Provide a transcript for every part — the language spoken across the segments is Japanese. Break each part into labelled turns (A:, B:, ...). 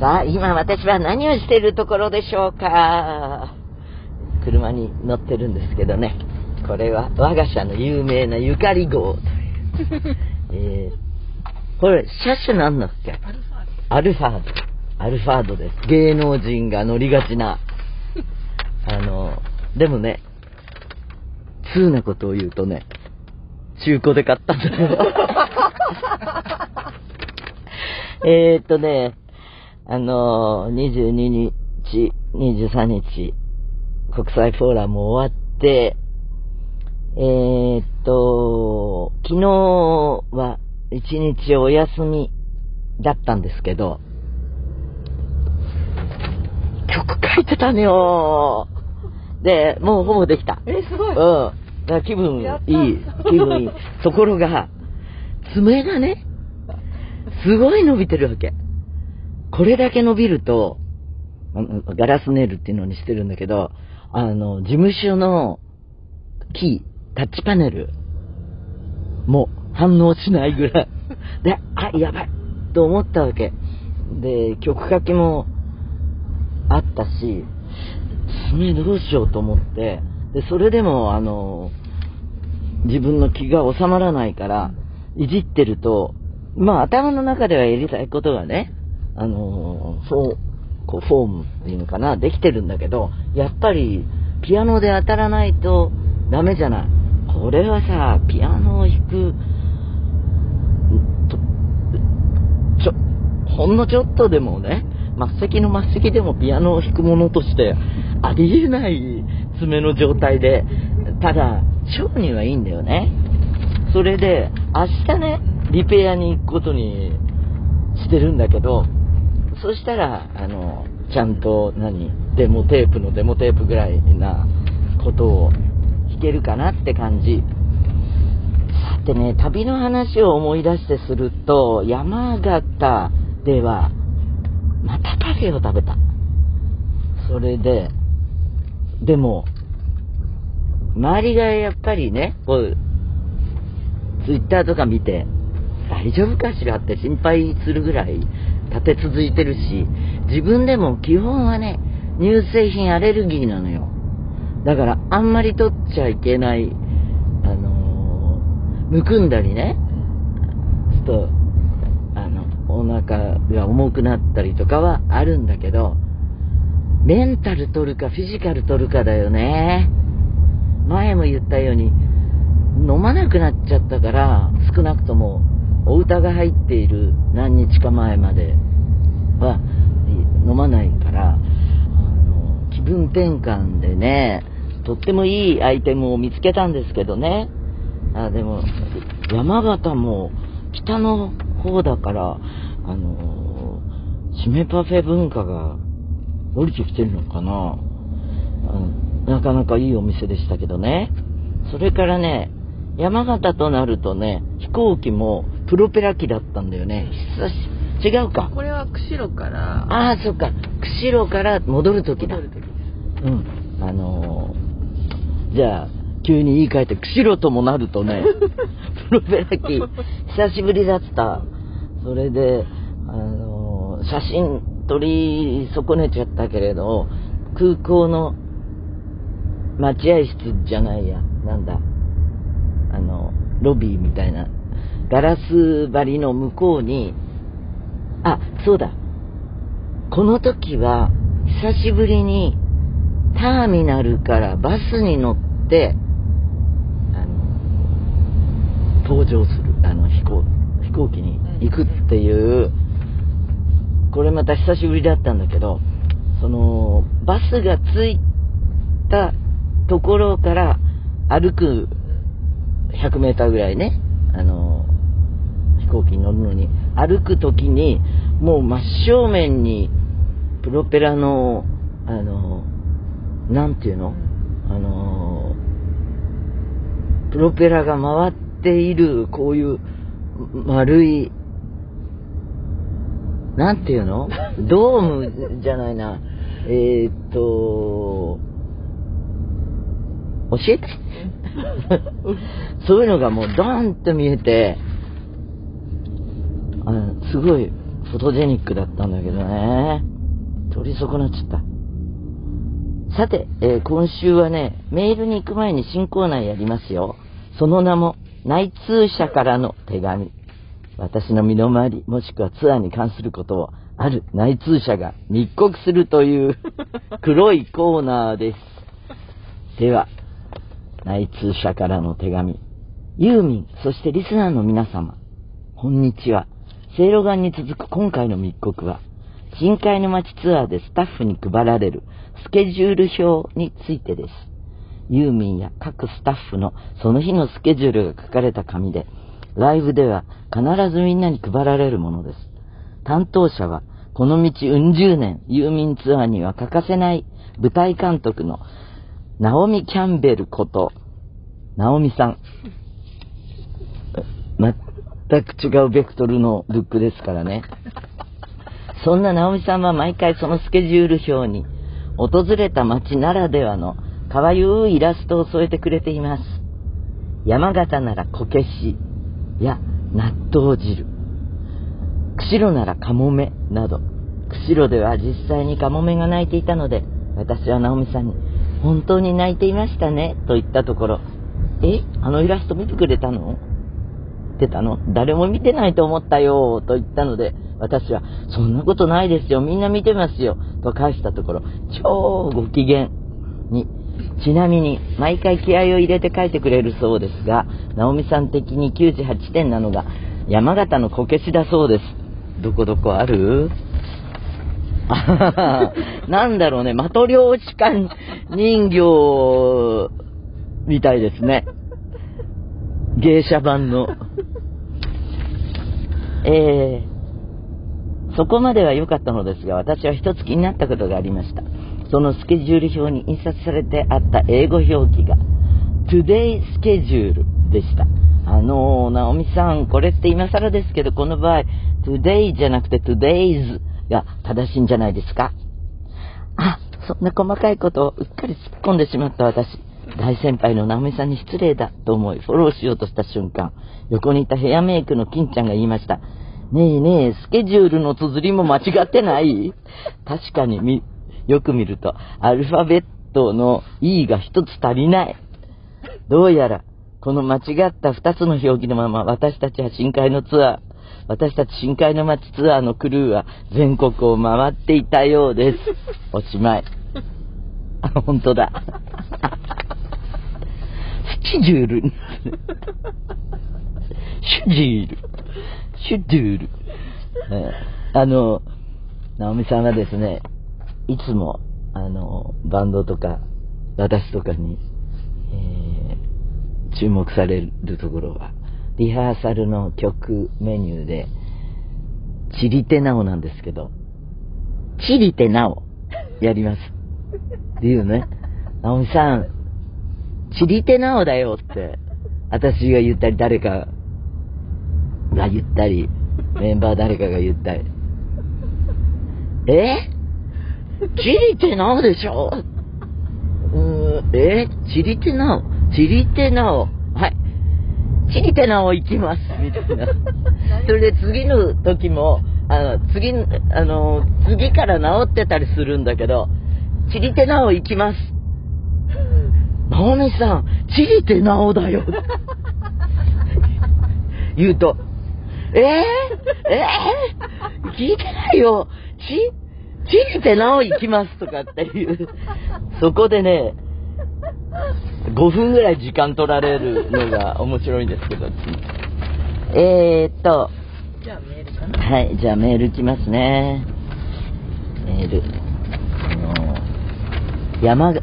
A: さあ、今私は何をしているところでしょうか？車に乗ってるんですけどね。これは我が社の有名なゆかり号という。えー、これ、車種なんだっけ？アルファード。アルファードです。芸能人が乗りがちな。あの、でもね、通なことを言うとね、中古で買ったんだよ。えっとね、あの、22日、23日、国際フォーラム終わって、えー、っと、昨日は一日お休みだったんですけど、曲書いてたのよで、もうほぼできた。
B: え、すごい。うん。
A: だ気分いい。気分いい。ところが、爪がね、すごい伸びてるわけ。これだけ伸びると、ガラスネイルっていうのにしてるんだけど、あの、事務所のキー、タッチパネルも反応しないぐらい。で、あ、やばいと思ったわけ。で、曲書きもあったし、爪どうしようと思って、で、それでも、あの、自分の気が収まらないから、いじってると、まあ頭の中ではやりたいことがね、あの、そう、こうフォームっていうのかな、できてるんだけど、やっぱりピアノで当たらないとダメじゃない。これはさ、ピアノを弾く、ちょ、ほんのちょっとでもね、末席の末席でもピアノを弾くものとしてありえない爪の状態で、ただ、ショーにはいいんだよね。それで、明日ね、リペアに行くことにしてるんだけど、そしたら、あの、ちゃんと何、デモテープのデモテープぐらいなことを弾けるかなって感じ。さてね、旅の話を思い出してすると、山形では、またパフェを食べた。それで、でも、周りがやっぱりね、こう、ツイッターとか見て、大丈夫かしらって心配するぐらい立て続いてるし、自分でも基本はね、乳製品アレルギーなのよ。だからあんまり取っちゃいけない、あのー、むくんだりね、ちょっと、あの、お腹が重くなったりとかはあるんだけど、メンタル取るかフィジカル取るかだよね。前も言ったように、飲まなくなっちゃったから、少なくともお歌が入っている何日か前までは飲まないから、あの気分転換でね、とってもいいアイテムを見つけたんですけどね。あでも、山形も北の方だから、あの締めパフェ文化が降りてきてるのかな。なかなかいいお店でしたけどね。それからね、山形となるとね、飛行機もプロペラ機だったんだよね。違うか。
B: これは釧路から。
A: ああ、そっか。釧路から戻るときだ。戻る時うん。あのー、じゃあ、急に言い換えて、釧路ともなるとね、プロペラ機、久しぶりだった。それで、あのー、写真撮り損ねちゃったけれど、空港の待合室じゃないや、なんだ、あの、ロビーみたいなガラス張りの向こうに、あ、そうだ。この時は、久しぶりに、ターミナルからバスに乗って、あの、登場する、あの、飛行、飛行機に行くっていう、これまた久しぶりだったんだけど、その、バスが着いたところから歩く100メーターぐらいね、行機に乗るのに、歩く時に、もう真正面に、プロペラの、あの、なんていうの？あの、プロペラが回っている、こういう丸い、なんていうの？ドームじゃないな。えー、っと、教えて。そういうのがもうドーンと見えて、すごいフォトジェニックだったんだけどね。取り損なっちゃった。さて、えー、今週はね、メールに行く前に新コーナーやりますよ。その名も、内通者からの手紙。私の身の回り、もしくはツアーに関することを、ある内通者が密告するという 黒いコーナーです。では、内通者からの手紙。ユーミン、そしてリスナーの皆様、こんにちは。セイロガンに続く今回の密告は、深海の街ツアーでスタッフに配られるスケジュール表についてです。ユーミンや各スタッフのその日のスケジュールが書かれた紙で、ライブでは必ずみんなに配られるものです。担当者は、この道うん十年、ユーミンツアーには欠かせない舞台監督のナオミ・キャンベルこと、ナオミさん。全く違うベクトルのルックですからね。そんなナオミさんは毎回そのスケジュール表に、訪れた街ならではの可愛いイラストを添えてくれています。山形ならこけしや納豆汁、釧路ならカモメなど、釧路では実際にカモメが鳴いていたので、私はナオミさんに、本当に泣いていましたね、と言ったところ、えあのイラスト見てくれたの？ってたの？誰も見てないと思ったよ、と言ったので、私は、そんなことないですよ、みんな見てますよ、と返したところ、超ご機嫌に、ちなみに、毎回気合を入れて書いてくれるそうですが、直美さん的に98点なのが、山形のこけしだそうです。どこどこある？なんだろうね、マトリョーシカ人形みたいですね。芸者版の。えー、そこまでは良かったのですが、私は一つ気になったことがありました。そのスケジュール表に印刷されてあった英語表記が、Today Schedule でした。あのー、ナオミさん、これって今更ですけど、この場合、Today じゃなくて Today's が正しいんじゃないですか？あ、そんな細かいことをうっかり突っ込んでしまった私。大先輩の直美さんに失礼だと思い、フォローしようとした瞬間、横にいたヘアメイクの金ちゃんが言いました。ねえねえ、スケジュールの綴りも間違ってない？確かにみ、よく見ると、アルファベットの E が一つ足りない。どうやら、この間違った二つの表記のまま、私たちは深海のツアー、私たち深海の街ツアーのクルーは全国を回っていたようです。おしまい。あ、本当だ。スケジュール。シュジュール。シュドゥール。あの、ナオミさんはですね、いつも、あの、バンドとか、私とかに、えー、注目されるところは、リハーサルの曲メニューで、チリテナオなんですけど、チリテナオ、やります。っていうね、ナオミさん、チリテナオだよって、私が言ったり、誰かが言ったり、メンバー誰かが言ったり。え？チリテナオでしょ？うーん、え？チリテナオチリテナオはい。チリテナオ行きます。みたいな。それで次の時も、あの、次、あの、次から治ってたりするんだけど、チリテナオ行きます。ナオミさん、チリテナオだよ。言うと、えー、えー、聞いてないよ。ち、チリテナオ行きますとかっていう。そこでね、5分ぐらい時間取られるのが面白いんですけど。えーっと。
B: じゃあメールかな
A: はい、じゃあメール来ますね。メール。あの、山ガ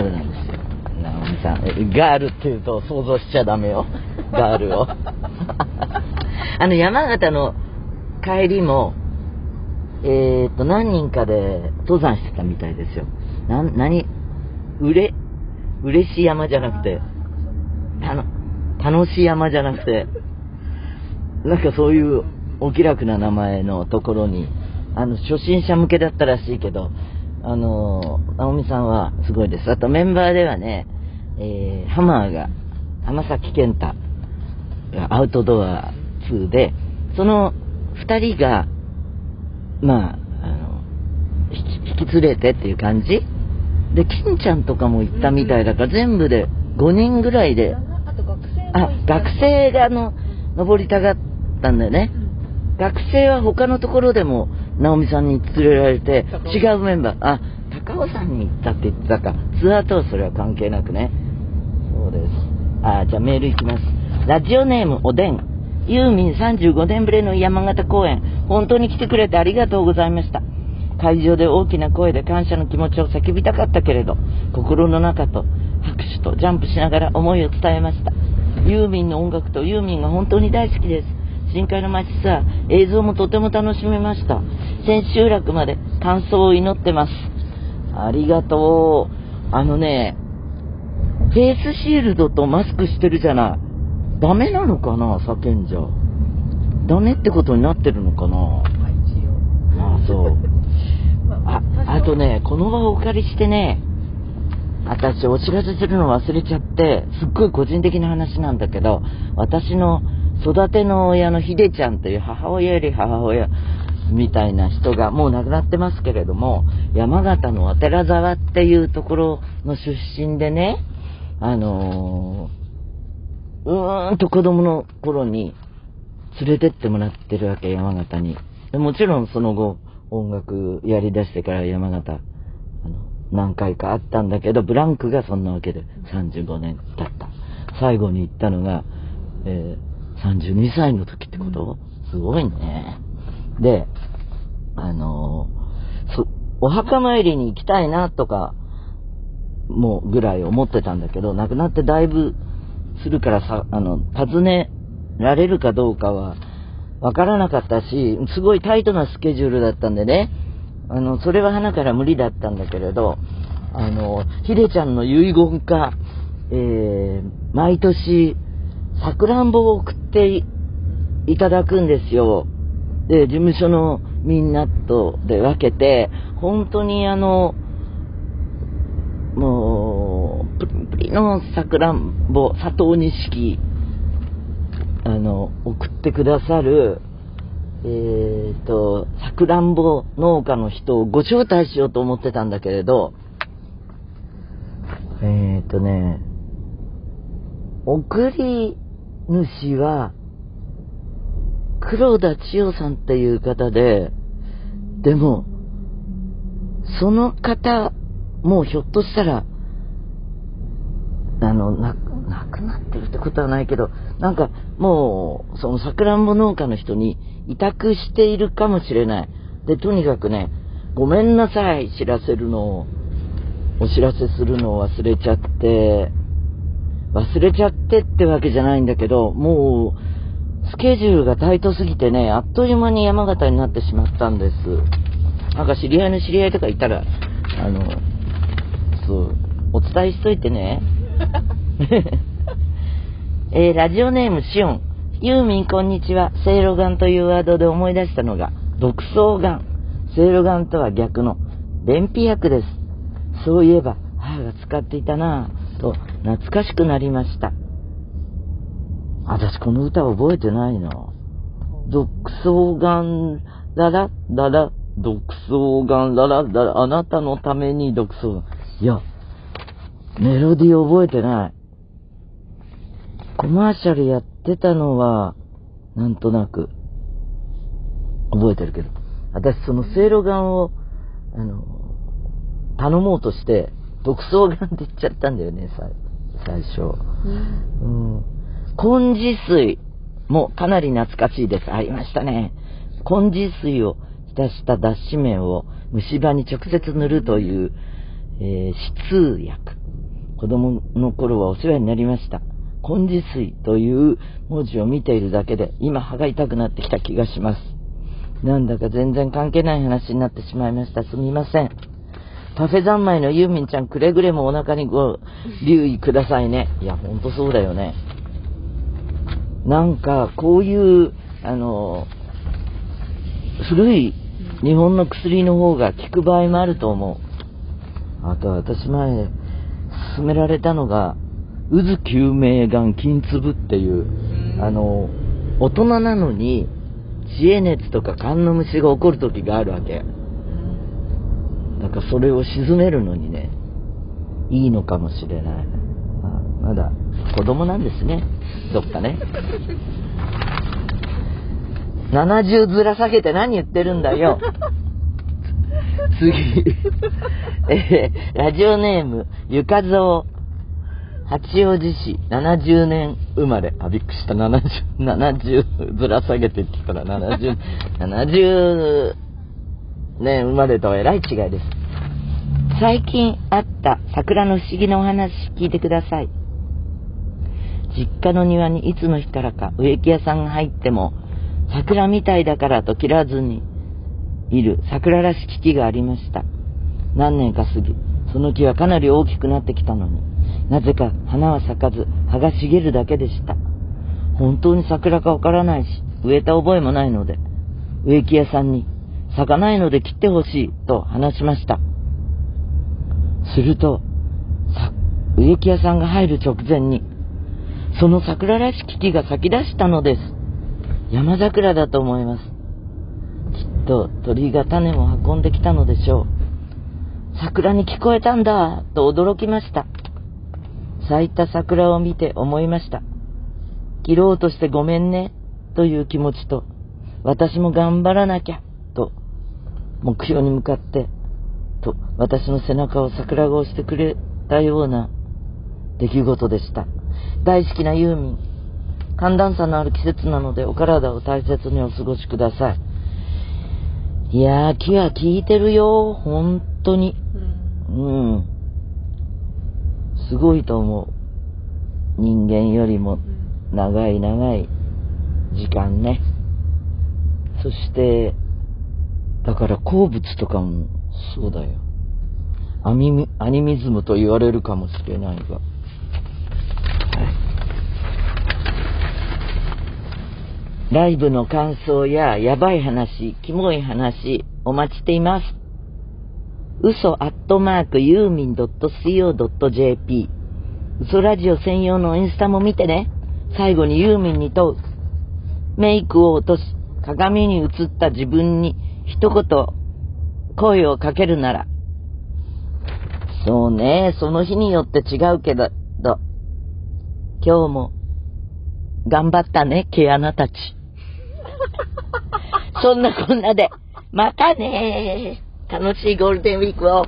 A: ールなんですさん。ガールって言うと想像しちゃダメよ。ガールを。あの、山形の帰りも、えー、っと、何人かで登山してたみたいですよ。な、何、うれ、嬉しい山じゃなくて、たの、楽しい山じゃなくて、なんかそういうお気楽な名前のところに、あの、初心者向けだったらしいけど、あの、直美さんはすごいです。あとメンバーではね、えー、ハマーが、浜崎健太がアウトドア2で、その2人が、まあ、あの、引き引き連れてっていう感じで、金ちゃんとかも行ったみたいだから、全部で5人ぐらいで、
B: あと学生
A: あ、学生があの、登りたがったんだよね。学生は他のところでも、直美さんに連れられて、違うメンバー、あ、高尾山に行ったって言ってたか。ツアーとはそれは関係なくね。です。あ、じゃあメールいきます。ラジオネームおでん。ユーミン35年ぶりの山形公演。本当に来てくれてありがとうございました。会場で大きな声で感謝の気持ちを叫びたかったけれど、心の中と拍手とジャンプしながら思いを伝えました。ユーミンの音楽とユーミンが本当に大好きです。深海の街さ、映像もとても楽しめました。千秋楽まで感想を祈ってます。ありがとう。あのね、フェイスシールドとマスクしてるじゃない。ダメなのかな叫んじゃ。ダメってことになってるのかな
B: まあ一応
A: まあそう。あ、あとね、この場をお借りしてね、私お知らせするの忘れちゃって、すっごい個人的な話なんだけど、私の育ての親のひでちゃんという母親より母親みたいな人がもう亡くなってますけれども、山形の寺沢っていうところの出身でね、あのー、うーんと子供の頃に連れてってもらってるわけ、山形に。もちろんその後、音楽やり出してから山形、あの、何回かあったんだけど、ブランクがそんなわけで35年経った。最後に行ったのが、えー、32歳の時ってこと？すごいね。で、あのーそ、お墓参りに行きたいなとか、もうぐらい思ってたんだけど、亡くなってだいぶするからさ、あの、訪ねられるかどうかはわからなかったし、すごいタイトなスケジュールだったんでね、あの、それは花から無理だったんだけれど、あの、ひでちゃんの遺言か、えー、毎年、さくらんぼを送っていただくんですよ。で、事務所のみんなとで分けて、本当にあの、もう、プリンプリのさくらんぼ、佐藤錦、あの、送ってくださる、えーと、さくらんぼ農家の人をご招待しようと思ってたんだけれど、えーとね、送り主は、黒田千代さんっていう方で、でも、その方、もうひょっとしたら、の、な、亡くなってるってことはないけど、なんかもう、そのさくらんぼ農家の人に委託しているかもしれない。で、とにかくね、ごめんなさい、知らせるのを、お知らせするのを忘れちゃって、忘れちゃってってわけじゃないんだけど、もう、スケジュールがタイトすぎてね、あっという間に山形になってしまったんです。なんか知り合いの知り合いとかいたら、あの、そう、お伝えしといてね。えーラジオネームシオン。ユーミンこんにちは。セイロガンというワードで思い出したのが、独創ガン。セイロガンとは逆の、便秘薬です。そういえば、母が使っていたなぁ、と懐かしくなりました。私この歌覚えてないな独創ガン、ララ、ララ、独創ガン、ララ、ララ、あなたのために独創ガン。いや、メロディー覚えてない。コマーシャルやってたのは、なんとなく、覚えてるけど。私、そのセイロガンを、あの、頼もうとして、独創ガンって言っちゃったんだよね、最最初。うん。根治水もかなり懐かしいです。ありましたね。根治水を浸した脱脂麺を虫歯に直接塗るという、えー、止痛薬。子供の頃はお世話になりました。根治水という文字を見ているだけで、今歯が痛くなってきた気がします。なんだか全然関係ない話になってしまいました。すみません。パフェ三昧のユーミンちゃんくれぐれもお腹にご留意くださいね。いや、ほんとそうだよね。なんか、こういう、あの、古い日本の薬の方が効く場合もあると思う。あと私前、勧められたのが、渦救命丸金粒っていう、あの、大人なのに、知恵熱とか寒の虫が起こる時があるわけ。だからそれを沈めるのにね、いいのかもしれない。まだ子供なんですね。どっかね。70ずら下げて何言ってるんだよ。次。えー、ラジオネーム、ゆかぞう。八王子市、70年生まれ。あ、びっくりした。70、70ずら下げてきたら70、70年生まれとはえらい違いです。最近あった桜の不思議なお話聞いてください。実家の庭にいつの日からか植木屋さんが入っても桜みたいだからと切らずにいる桜らしき木がありました。何年か過ぎ、その木はかなり大きくなってきたのに、なぜか花は咲かず、葉が茂るだけでした。本当に桜かわからないし、植えた覚えもないので、植木屋さんに、咲かないので切ってほしいと話しました。すると、植木屋さんが入る直前に、その桜らしき木が咲き出したのです。山桜だと思います。と鳥が種を運んできたのでしょう。桜に聞こえたんだと驚きました。咲いた桜を見て思いました。切ろうとしてごめんね、という気持ちと、私も頑張らなきゃ、と、目標に向かって、と、私の背中を桜が押してくれたような出来事でした。大好きなユーミン。寒暖差のある季節なのでお体を大切にお過ごしください。いやー、木は効いてるよ、本当に。うん。すごいと思う。人間よりも長い長い時間ね。そして、だから鉱物とかもそうだよ。アミアニミズムと言われるかもしれないが。はい、ライブの感想ややばい話、キモい話、お待ちしています。嘘アットマークユーミン .co.jp 嘘ラジオ専用のインスタも見てね。最後にユーミンに問う。メイクを落とし、鏡に映った自分に一言声をかけるなら。そうね、その日によって違うけど、今日も頑張ったね、毛穴たち。そんなこんなで、またね楽しいゴールデンウィークを。